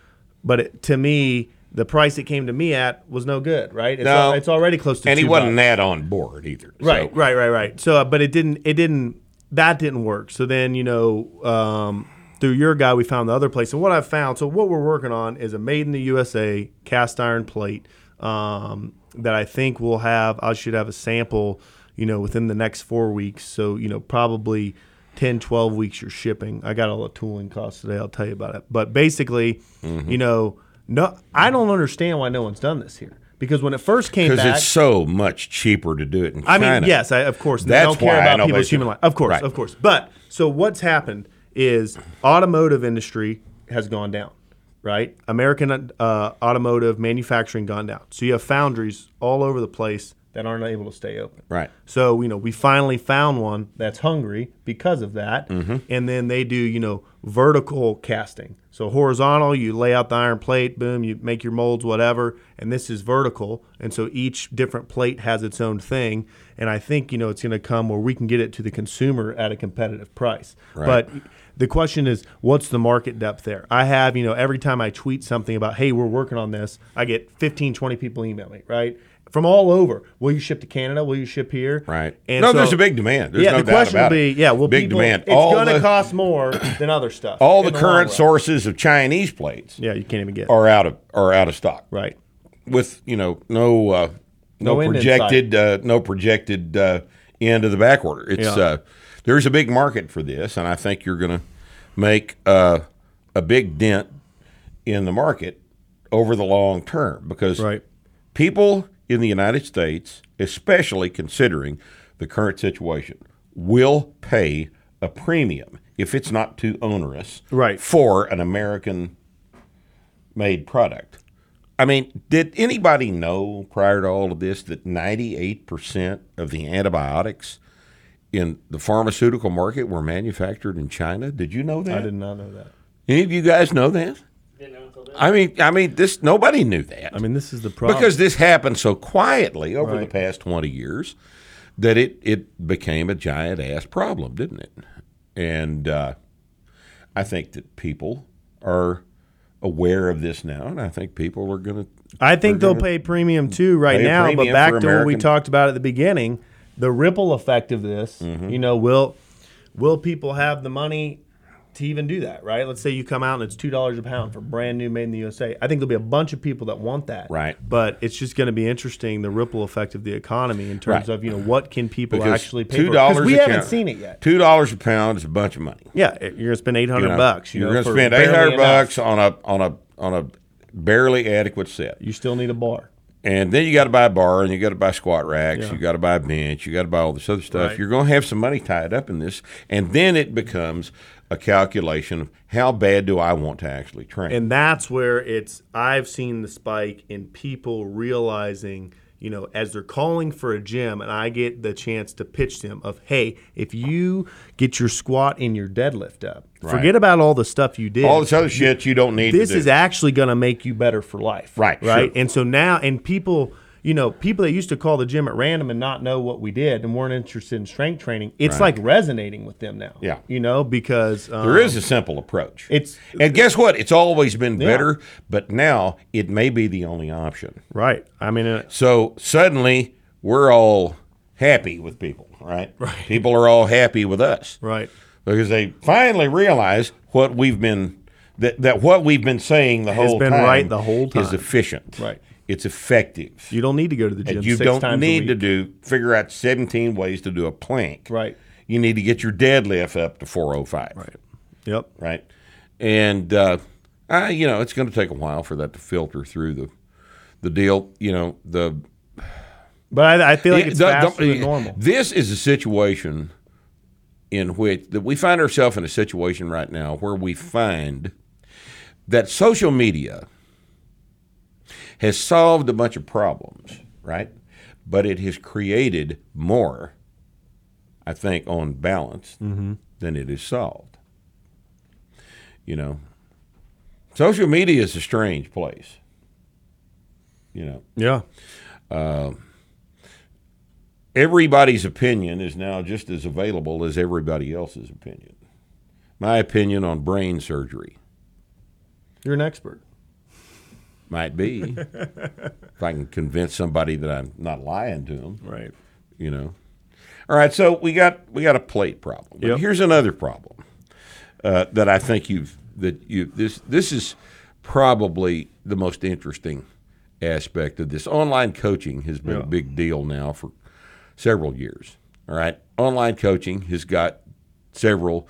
But it, to me, the price it came to me at was no good, right? It's, No. al- it's already close to And he wasn't bucks. that on board either. Right, So- right, right, right. So, uh, but it didn't. It didn't. That didn't work. So then, you know, um, through your guy, we found the other place. And what I found, so what we're working on is a made in the USA cast iron plate um, that I think we'll have. I should have a sample, you know, within the next four weeks. So, you know, probably 10, 12 weeks you're shipping. I got all the tooling costs today. I'll tell you about it. But basically, Mm-hmm. you know, no, I don't understand why no one's done this here. Because when it first came Because it's so much cheaper to do it in China. I mean, yes, I, of course. That's don't care why about people's human life. Of course, Right. of course. But so what's happened is automotive industry has gone down, right? American uh, automotive manufacturing gone down. So you have foundries all over the place that aren't able to stay open. Right. So, you know, we finally found one that's hungry because of that. Mm-hmm. And then they do, you know, vertical casting. So horizontal, you lay out the iron plate, boom, you make your molds, whatever. And this is vertical. And so each different plate has its own thing. And I think, you know, it's going to come where we can get it to the consumer at a competitive price. Right. But the question is, what's the market depth there? I have, you know, every time I tweet something about, hey, we're working on this, I get 15, 20 people email me, right? From all over. Will you ship to Canada? Will you ship here? Right. And no, so- there's a big demand. There's yeah, no the question will be, it. yeah, will big people, demand. It's going to cost more than other stuff. all in the current sources of Chinese plates Yeah, you can't even get. are out of are out of stock. right. with you know no uh, no, No projected uh, no projected uh, end of the back order. It's Yeah. uh, there's a big market for this, and I think you're going to make uh, a big dent in the market over the long term because Right. people in the United States, especially considering the current situation, will pay a premium if it's not too onerous Right. for an American made product. I mean, did anybody know prior to all of this that 98% of the antibiotics in the pharmaceutical market were manufactured in China? Did you know that? I did not know that. Any of you guys know that? I mean, I mean, this nobody knew that I mean, this is the problem. because this happened so quietly over the past 20 years that it, it became a giant ass problem, didn't it? And uh, I think that people are aware of this now, and I think people are going to. I think they'll pay premium too right now. But back to what we talked about at the beginning, the ripple effect of this. Mm-hmm. You know, will will people have the money to even do that? Right? Let's say you come out and it's two dollars a pound for brand new, made in the USA. I think there'll be a bunch of people that want that. Right. But it's just going to be interesting the ripple effect of the economy in terms Right. of you know what can people Because actually pay two for? dollars. we haven't count- seen it yet. Two dollars a pound is a bunch of money. Yeah, you're going to spend eight hundred You know, bucks. You you're going to spend eight hundred bucks on a on a on a barely adequate set. You still need a bar. And then you got to buy a bar, and you got to buy squat racks, Yeah. you got to buy a bench, you got to buy all this other stuff. Right. You're going to have some money tied up in this, and then it becomes a calculation of how bad do I want to actually train. And that's where it's I've seen the spike in people realizing, you know, as they're calling for a gym and I get the chance to pitch them of, hey, if you get your squat and your deadlift up, Right. forget about all the stuff you did. all this other shit you don't need. this to do. is actually going to make you better for life. Right, Right. sure. And so now, and people, you know, people that used to call the gym at random and not know what we did and weren't interested in strength training, it's Right. like resonating with them now. Yeah. You know, because um, There is a simple approach. It's and guess what? It's always been Yeah. better, but now it may be the only option. right. I mean, uh, So suddenly we're all happy with people, right? Right. People are all happy with us. right. because they finally realize what we've been that, that what we've been saying the Has whole been time right the whole is efficient. Right. It's effective. You don't need to go to the gym. and you six don't need to do figure out 17 ways to do a plank. Right. You need to get your deadlift up to 405. Right. Yep. Right. And uh, I, you know, it's going to take a while for that to filter through the the deal. You know, the But I, I feel like it's the- the- faster than normal. This is a situation in which that we find ourselves in a situation right now where we find that social media has solved a bunch of problems, right? But it has created more, I think, on balance mm-hmm. than it has solved. You know, social media is a strange place. You know, Yeah. Um, everybody's opinion is now just as available as everybody else's opinion. My opinion on brain surgery You're an expert. Might be [LAUGHS] if I can convince somebody that I'm not lying to them, Right. you know. All right, so we got we got a plate problem. But Yep. here's another problem uh, that I think you've that you this this is probably the most interesting aspect of this. Online coaching has been a big deal now for several years. All right, online coaching has got several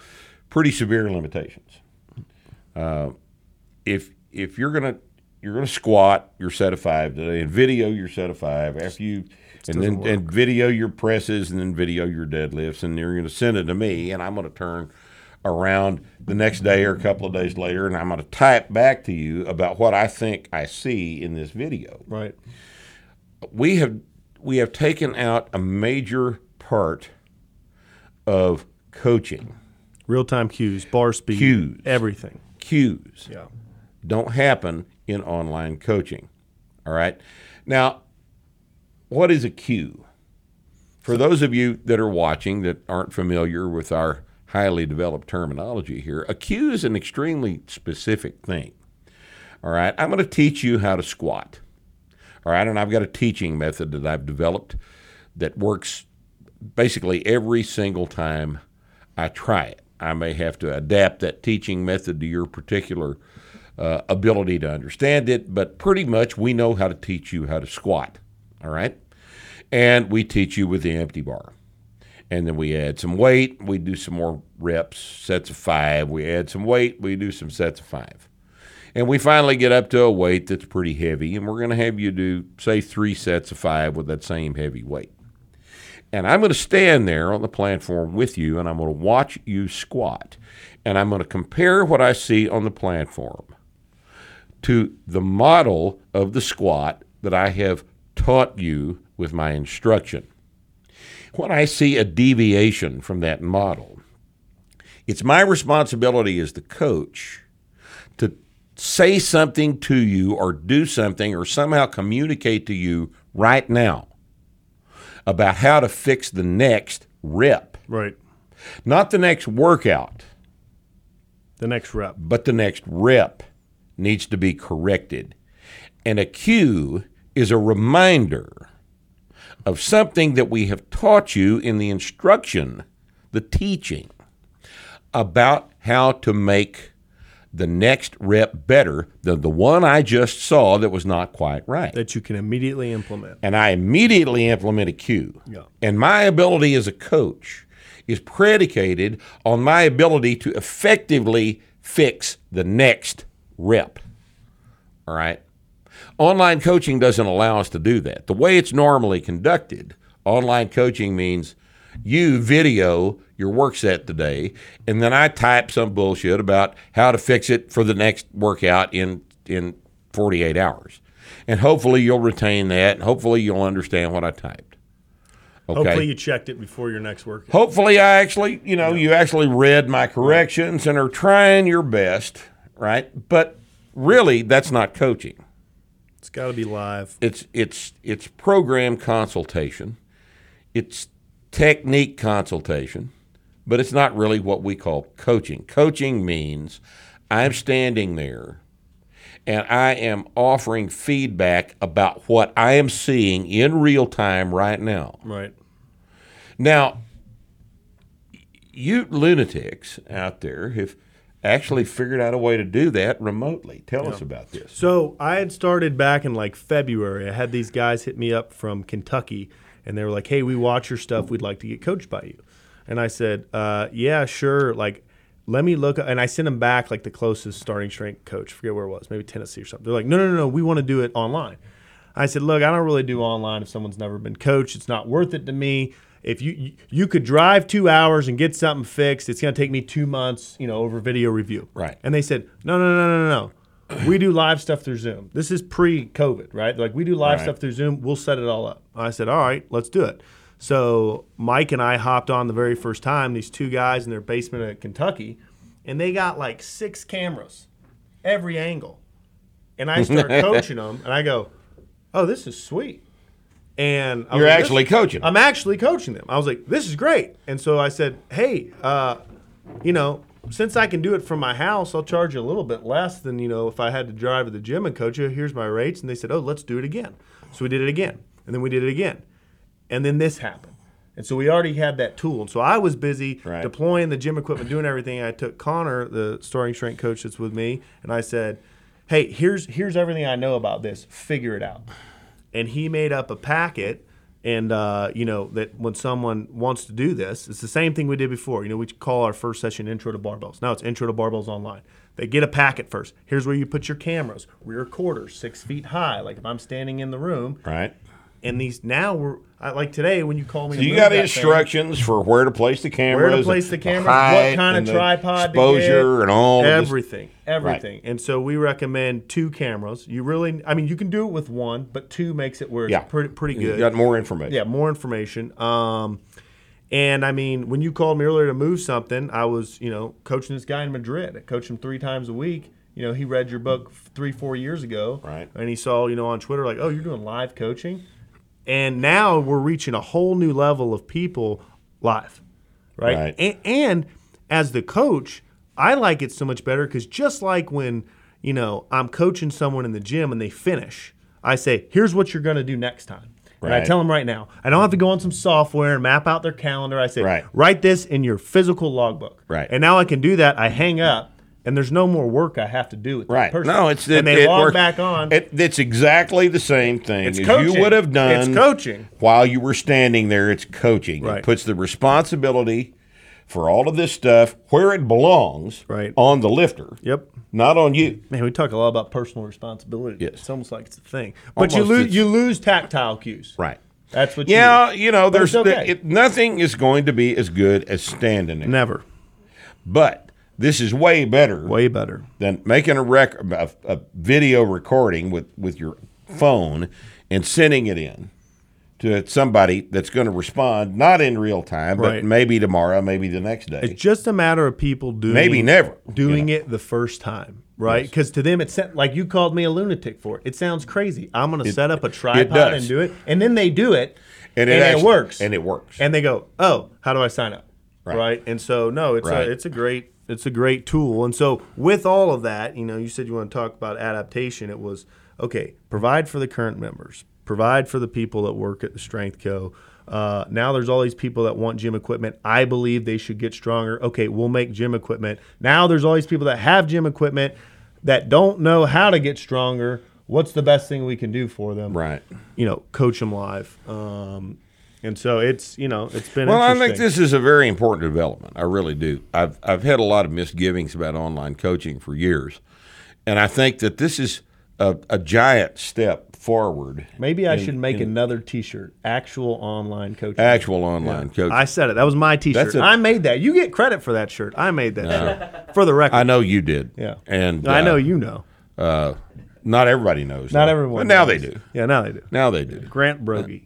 pretty severe limitations. Uh, if if you're gonna you're gonna squat your set of five today and video your set of five after you and then and video your presses and then video your deadlifts and you're gonna send it to me and I'm gonna turn around the next day or a couple of days later and I'm gonna type back to you about what I think I see in this video Right. we have we have taken out a major part of coaching. Real time cues, bar speed, Cues. everything. Cues Yeah. don't happen in online coaching. All right. Now, what is a cue? For those of you that are watching that aren't familiar with our highly developed terminology here, a cue is an extremely specific thing. All right. I'm going to teach you how to squat. All right. And I've got a teaching method that I've developed that works basically every single time I try it. I may have to adapt that teaching method to your particular uh, ability to understand it, but pretty much we know how to teach you how to squat. All right. And we teach you with the empty bar. And then we add some weight. We do some more reps, sets of five. We add some weight. We do some sets of five. And we finally get up to a weight that's pretty heavy, and we're going to have you do, say, three sets of five with that same heavy weight. And I'm going to stand there on the platform with you, and I'm going to watch you squat. And I'm going to compare what I see on the platform to the model of the squat that I have taught you with my instruction. When I see a deviation from that model, it's my responsibility as the coach to say something to you or do something or somehow communicate to you right now about how to fix the next rep, Right. not the next workout, The next rep. but the next rep needs to be corrected. And a cue is a reminder of something that we have taught you in the instruction, the teaching, about how to make the next rep better than the one I just saw that was not quite right. That you can immediately implement. And I immediately implement a cue. Yeah. And my ability as a coach is predicated on my ability to effectively fix the next rep. All right? Online coaching doesn't allow us to do that. The way it's normally conducted, online coaching means you video your work set today, and then I type some bullshit about how to fix it for the next workout in in 48 hours. And hopefully you'll retain that, and hopefully you'll understand what I typed. Okay. Hopefully you checked it before your next workout. Hopefully, I actually, you know, you actually read my corrections and are trying your best, right? But really, that's not coaching. It's got to be live. It's it's it's program consultation, it's technique consultation, but it's not really what we call coaching. Coaching means I'm standing there and I am offering feedback about what I am seeing in real time right now. Right. Now, you lunatics out there have actually figured out a way to do that remotely. Tell us about this. So I had started back in like February. I had these guys hit me up from Kentucky, and they were like, "Hey, we watch your stuff. We'd like to get coached by you." And I said, uh, "Yeah, sure." Like, let me look. And I sent them back like the closest starting strength coach. Forget where it was, maybe Tennessee or something. They're like, "No, no, no, no. We want to do it online." I said, "Look, I don't really do online if someone's never been coached. It's not worth it to me." If you you- could drive two hours and get something fixed, it's going to take me two months, you know, over video review. Right. And they said, no, no, no, no, no, no. We do live stuff through Zoom. This is pre-COVID, right? They're like we do live Right. stuff through Zoom. We'll set it all up. I said, all right, let's do it. So Mike and I hopped on the very first time. These two guys in their basement at Kentucky, and they got like six cameras, every angle. And I start [LAUGHS] coaching them, and I go, oh, this is sweet. And I You're like, actually coaching. I'm actually coaching them. I was like, this is great. And so I said, hey, uh, you know, since I can do it from my house, I'll charge you a little bit less than, you know, if I had to drive to the gym and coach you. Here's my rates. And they said, oh, let's do it again. So we did it again. And then we did it again. And then this happened. And so we already had that tool. And so I was busy Right. deploying the gym equipment, doing everything. I took Connor, the starting strength coach that's with me, and I said, hey, here's here's everything I know about this. Figure it out and he made up a packet and uh, you know that when someone wants to do this it's the same thing we did before. You know we call our first session intro to barbells. Now it's intro to barbells online. They get a packet first. Here's where you put your cameras. Rear quarters six feet high. Like if i'm standing in the room right? And these now we're I, like today when you call me So you got that thing, instructions for where to place the cameras, where to place the cameras, what kind of tripod exposure, get, and all everything, everything. And so we recommend two cameras. You really, I mean, you can do it with one, but two makes it where it's Yeah, pretty pretty You good. got more information. Yeah, more information. Um, and I mean, when you called me earlier to move something, I was, you know, coaching this guy in Madrid. I coach him three times a week. You know, he read your book three, four years ago. Right. And he saw, you know, on Twitter, like, oh, you're doing live coaching. And now we're reaching a whole new level of people live. Right. Right. And, and as the coach, I like it so much better because just like when, you know, I'm coaching someone in the gym and they finish, I say, here's what you're going to do next time. And I tell them right now. I don't have to go on some software and map out their calendar. I say, Right. write this in your physical logbook. Right. And now I can do that. I hang up, and there's no more work I have to do with that Right. person. No, it's and it, they it log works- back on. It, it's exactly the same thing It's as coaching. you would have done. It's coaching. while you were standing there. It's coaching. Right. It puts the responsibility for all of this stuff where it belongs, Right. on the lifter, Yep. not on you. Man, we talk a lot about personal responsibility. Yes. It's almost like it's a thing. But you lose you lose tactile cues. Right. That's what you Yeah, you know, But there's okay. it, nothing is going to be as good as standing there. Never. But this is way better Way better. than making a rec a, a video recording with with your phone and sending it in to somebody that's going to respond not in real time, but Right. maybe tomorrow, maybe the next day. It's just a matter of people doing Maybe never, doing you it the first time, right? Because to them, it's like you called me a lunatic for it. It sounds crazy. I'm going to set up a tripod and do it, and then they do it, And and, it it, works, and it works. and they go, "Oh, how do I sign up?" Right. Right? And so, no, it's Right. a it's a great it's a great tool. And so, with all of that, you know, you said you want to talk about adaptation. It was okay. Provide for the current members. Provide for the people that work at the Strength Co. Uh, now there's all these people that want gym equipment. I believe they should get stronger. Okay, we'll make gym equipment. Now there's all these people that have gym equipment that don't know how to get stronger. What's the best thing we can do for them? right. You know, coach them live. Um, and so it's you know it's been Well, I think this is a very important development. I really do. I've I've had a lot of misgivings about online coaching for years, and I think that this is a, a giant step forward. Maybe I in- should make in another T-shirt. Actual online coaching. actual online coaching. I said it. That was my T-shirt. That's a- I made that. You get credit for that shirt. I made that shirt. For the record. I know you did. Yeah. and I know uh, you know. Uh, not everybody knows. Not that. everyone. But now knows. they do. Yeah, now they do. Now they do. Grant Broggi.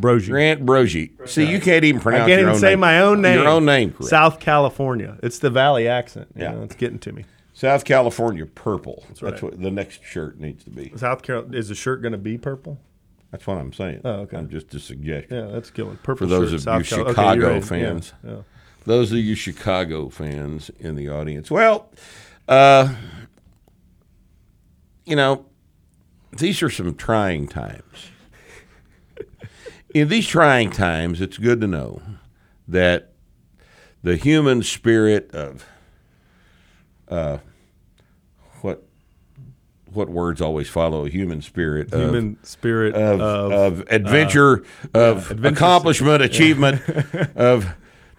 Broggi. Grant Broggi. See, you can't even pronounce it. I can't your even own say name. my own name. Your own name, correct. South California. It's the Valley accent. You Yeah. know, it's getting to me. South California purple. That's, right. what the next shirt needs to be. South Carolina. Is the shirt going to be purple? That's what I'm saying. Oh, okay. I'm just a suggestion. Yeah, that's killing. Purple For those shirt, of South you Cal- Chicago you're right. Yeah, fans. yeah. Those of you Chicago fans in the audience. Well, uh, you know, these are some trying times. In these trying times, it's good to know that the human spirit of uh, what what words always follow a human spirit of Human spirit of, of, of adventure, of adventure- accomplishment, achievement, [LAUGHS] of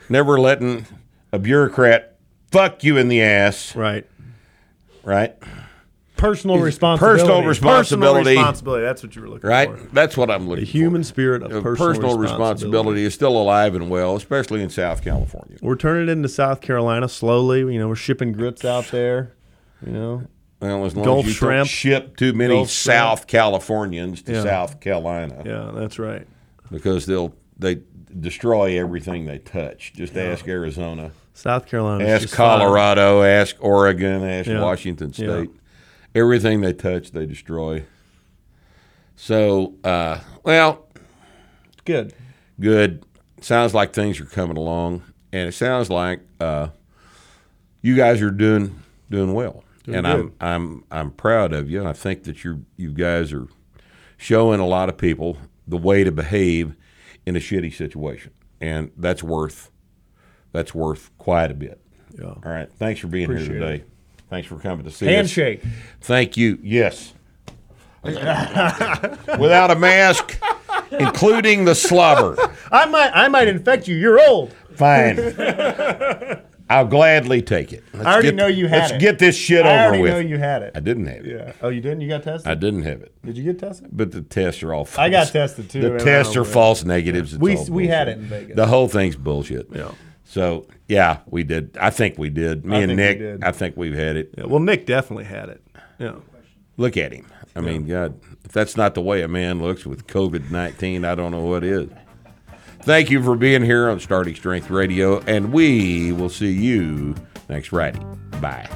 never letting a bureaucrat fuck you in the ass, right. right? Personal responsibility. personal responsibility. Personal responsibility. That's what you were looking Right? for. Right. That's what I'm looking for. The human for. spirit of Uh, personal, responsibility is still alive and well, especially in South California. We're turning into South Carolina slowly. You know, we're shipping grits out there. You know, Well, as long Gulf as you shrimp. don't ship too many Gulf shrimp. South Californians to Yeah. South Carolina yeah, that's right. because they'll they destroy everything they touch. Just ask Arizona. South Carolina. Ask Colorado, ask Oregon, ask Yeah. Washington Yeah. State. Everything they touch, they destroy. So, uh, well, Good. good. Sounds like things are coming along, and it sounds like uh, you guys are doing doing well. Doing and I'm I'm I'm proud of you. I think that you you guys are showing a lot of people the way to behave in a shitty situation, and that's worth that's worth quite a bit. Yeah. All right. Thanks for being Appreciate here today. Thanks for coming to see us. Handshake. Thank you. Yes. [LAUGHS] Without a mask, including the slobber. I might. I might infect you. You're old. Fine. I'll gladly take it. Let's I already get- know you had Let's it. get this shit I over with. I already know you had it. I didn't have it. Yeah. Oh, you didn't? You got tested? I didn't have it. Did you get tested? But the tests are all false. I got tested, too, The tests are believe- false negatives. It's We- all we had it in Vegas. The whole thing's bullshit. Yeah. So, yeah, we did. I think we did. Me I and Nick. I think we've had it. Yeah. Well, Nick definitely had it. Yeah. Look at him. I mean, God, if that's not the way a man looks with COVID 19, I don't know what is. Thank you for being here on Starting Strength Radio, and we will see you next Friday. Bye.